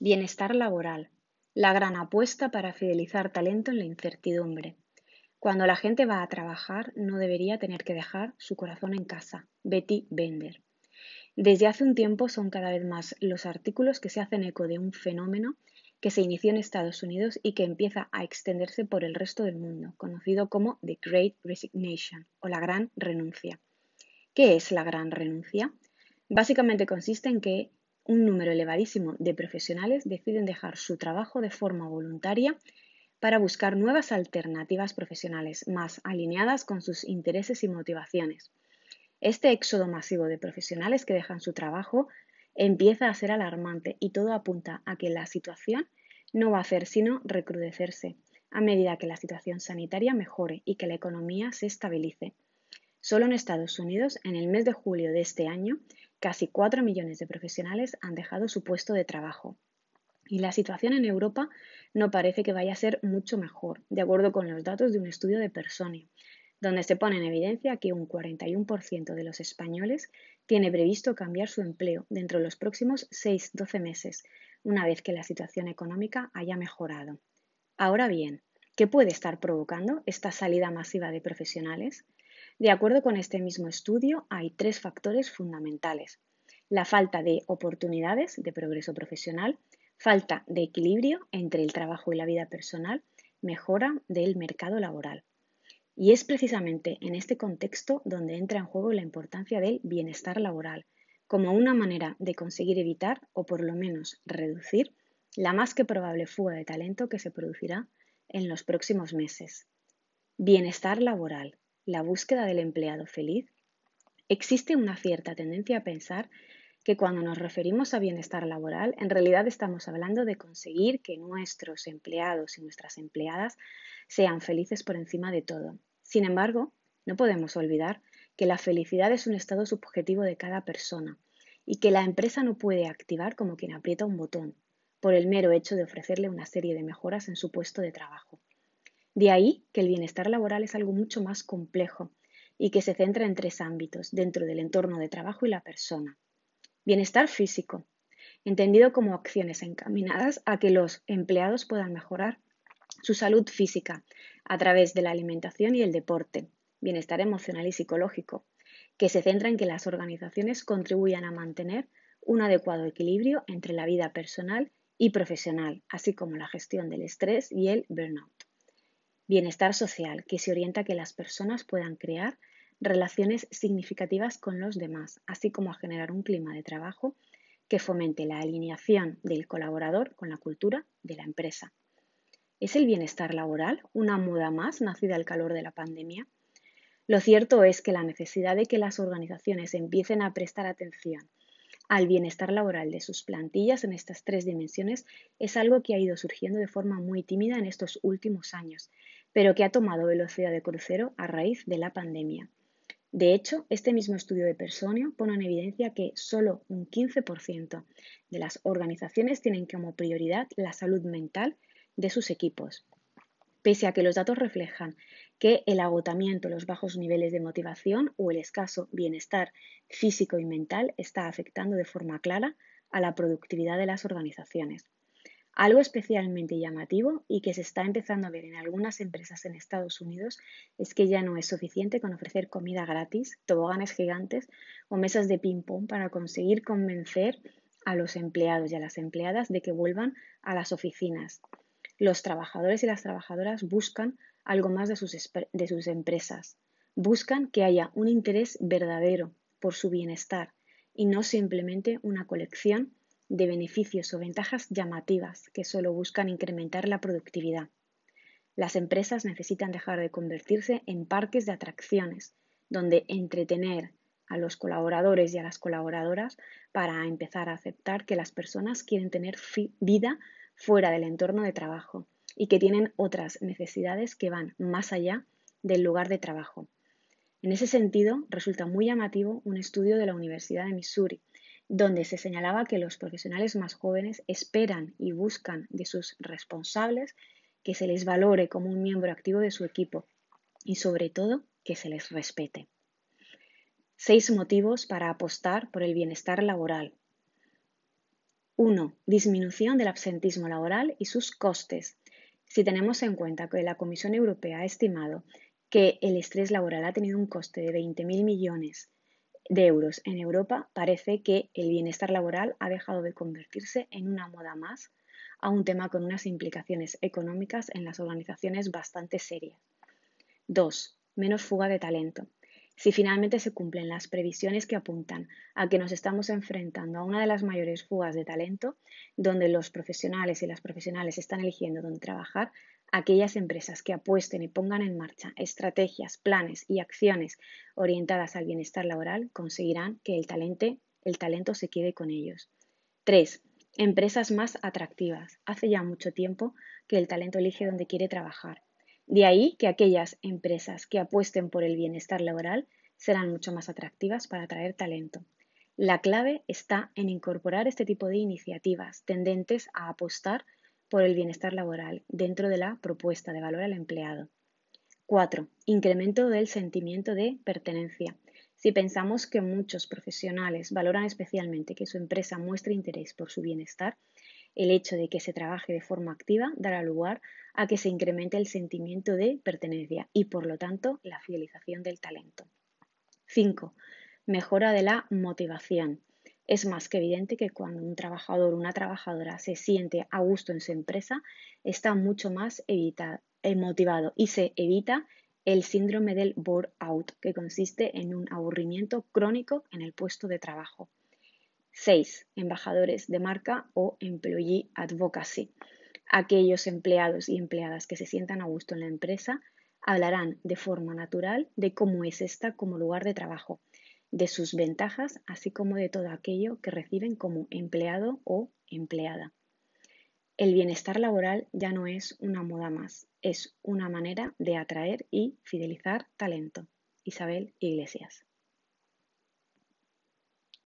Bienestar laboral. La gran apuesta para fidelizar talento en la incertidumbre. Cuando la gente va a trabajar no debería tener que dejar su corazón en casa. Betty Bender. Desde hace un tiempo son cada vez más los artículos que se hacen eco de un fenómeno que se inició en Estados Unidos y que empieza a extenderse por el resto del mundo, conocido como The Great Resignation o la gran renuncia. ¿Qué es la gran renuncia? Básicamente consiste en que un número elevadísimo de profesionales deciden dejar su trabajo de forma voluntaria para buscar nuevas alternativas profesionales más alineadas con sus intereses y motivaciones. Este éxodo masivo de profesionales que dejan su trabajo empieza a ser alarmante y todo apunta a que la situación no va a hacer sino recrudecerse a medida que la situación sanitaria mejore y que la economía se estabilice. Solo en Estados Unidos, en el mes de julio de este año, Casi 4 millones de profesionales han dejado su puesto de trabajo. Y la situación en Europa no parece que vaya a ser mucho mejor, de acuerdo con los datos de un estudio de Personi, donde se pone en evidencia que un 41% de los españoles tiene previsto cambiar su empleo dentro de los próximos 6-12 meses, una vez que la situación económica haya mejorado. Ahora bien, ¿qué puede estar provocando esta salida masiva de profesionales? De acuerdo con este mismo estudio, hay tres factores fundamentales. La falta de oportunidades de progreso profesional, falta de equilibrio entre el trabajo y la vida personal, mejora del mercado laboral. Y es precisamente en este contexto donde entra en juego la importancia del bienestar laboral, como una manera de conseguir evitar o por lo menos reducir la más que probable fuga de talento que se producirá en los próximos meses. Bienestar laboral la búsqueda del empleado feliz, existe una cierta tendencia a pensar que cuando nos referimos a bienestar laboral, en realidad estamos hablando de conseguir que nuestros empleados y nuestras empleadas sean felices por encima de todo. Sin embargo, no podemos olvidar que la felicidad es un estado subjetivo de cada persona y que la empresa no puede activar como quien aprieta un botón por el mero hecho de ofrecerle una serie de mejoras en su puesto de trabajo. De ahí que el bienestar laboral es algo mucho más complejo y que se centra en tres ámbitos dentro del entorno de trabajo y la persona. Bienestar físico, entendido como acciones encaminadas a que los empleados puedan mejorar su salud física a través de la alimentación y el deporte. Bienestar emocional y psicológico, que se centra en que las organizaciones contribuyan a mantener un adecuado equilibrio entre la vida personal y profesional, así como la gestión del estrés y el burnout. Bienestar social, que se orienta a que las personas puedan crear relaciones significativas con los demás, así como a generar un clima de trabajo que fomente la alineación del colaborador con la cultura de la empresa. ¿Es el bienestar laboral una moda más nacida al calor de la pandemia? Lo cierto es que la necesidad de que las organizaciones empiecen a prestar atención al bienestar laboral de sus plantillas en estas tres dimensiones es algo que ha ido surgiendo de forma muy tímida en estos últimos años, pero que ha tomado velocidad de crucero a raíz de la pandemia. De hecho, este mismo estudio de Personio pone en evidencia que solo un 15% de las organizaciones tienen como prioridad la salud mental de sus equipos. Pese a que los datos reflejan que el agotamiento, los bajos niveles de motivación o el escaso bienestar físico y mental está afectando de forma clara a la productividad de las organizaciones. Algo especialmente llamativo y que se está empezando a ver en algunas empresas en Estados Unidos es que ya no es suficiente con ofrecer comida gratis, toboganes gigantes o mesas de ping-pong para conseguir convencer a los empleados y a las empleadas de que vuelvan a las oficinas. Los trabajadores y las trabajadoras buscan algo más de sus, de sus empresas. Buscan que haya un interés verdadero por su bienestar y no simplemente una colección de beneficios o ventajas llamativas que solo buscan incrementar la productividad. Las empresas necesitan dejar de convertirse en parques de atracciones, donde entretener a los colaboradores y a las colaboradoras para empezar a aceptar que las personas quieren tener vida fuera del entorno de trabajo y que tienen otras necesidades que van más allá del lugar de trabajo. En ese sentido, resulta muy llamativo un estudio de la Universidad de Missouri, donde se señalaba que los profesionales más jóvenes esperan y buscan de sus responsables que se les valore como un miembro activo de su equipo y sobre todo que se les respete. Seis motivos para apostar por el bienestar laboral. 1. Disminución del absentismo laboral y sus costes. Si tenemos en cuenta que la Comisión Europea ha estimado que el estrés laboral ha tenido un coste de 20.000 millones de euros en Europa, parece que el bienestar laboral ha dejado de convertirse en una moda más a un tema con unas implicaciones económicas en las organizaciones bastante serias. 2. Menos fuga de talento. Si finalmente se cumplen las previsiones que apuntan a que nos estamos enfrentando a una de las mayores fugas de talento, donde los profesionales y las profesionales están eligiendo dónde trabajar, aquellas empresas que apuesten y pongan en marcha estrategias, planes y acciones orientadas al bienestar laboral conseguirán que el talento, se quede con ellos. 3. Empresas más atractivas. Hace ya mucho tiempo que el talento elige donde quiere trabajar de ahí que aquellas empresas que apuesten por el bienestar laboral serán mucho más atractivas para atraer talento. La clave está en incorporar este tipo de iniciativas tendentes a apostar por el bienestar laboral dentro de la propuesta de valor al empleado. 4. Incremento del sentimiento de pertenencia. Si pensamos que muchos profesionales valoran especialmente que su empresa muestre interés por su bienestar, el hecho de que se trabaje de forma activa dará lugar a que se incremente el sentimiento de pertenencia y, por lo tanto, la fidelización del talento. 5. Mejora de la motivación. Es más que evidente que cuando un trabajador o una trabajadora se siente a gusto en su empresa, está mucho más eh, motivado y se evita el síndrome del burnout, que consiste en un aburrimiento crónico en el puesto de trabajo. 6. Embajadores de marca o employee advocacy. Aquellos empleados y empleadas que se sientan a gusto en la empresa hablarán de forma natural de cómo es esta como lugar de trabajo, de sus ventajas, así como de todo aquello que reciben como empleado o empleada. El bienestar laboral ya no es una moda más, es una manera de atraer y fidelizar talento. Isabel Iglesias.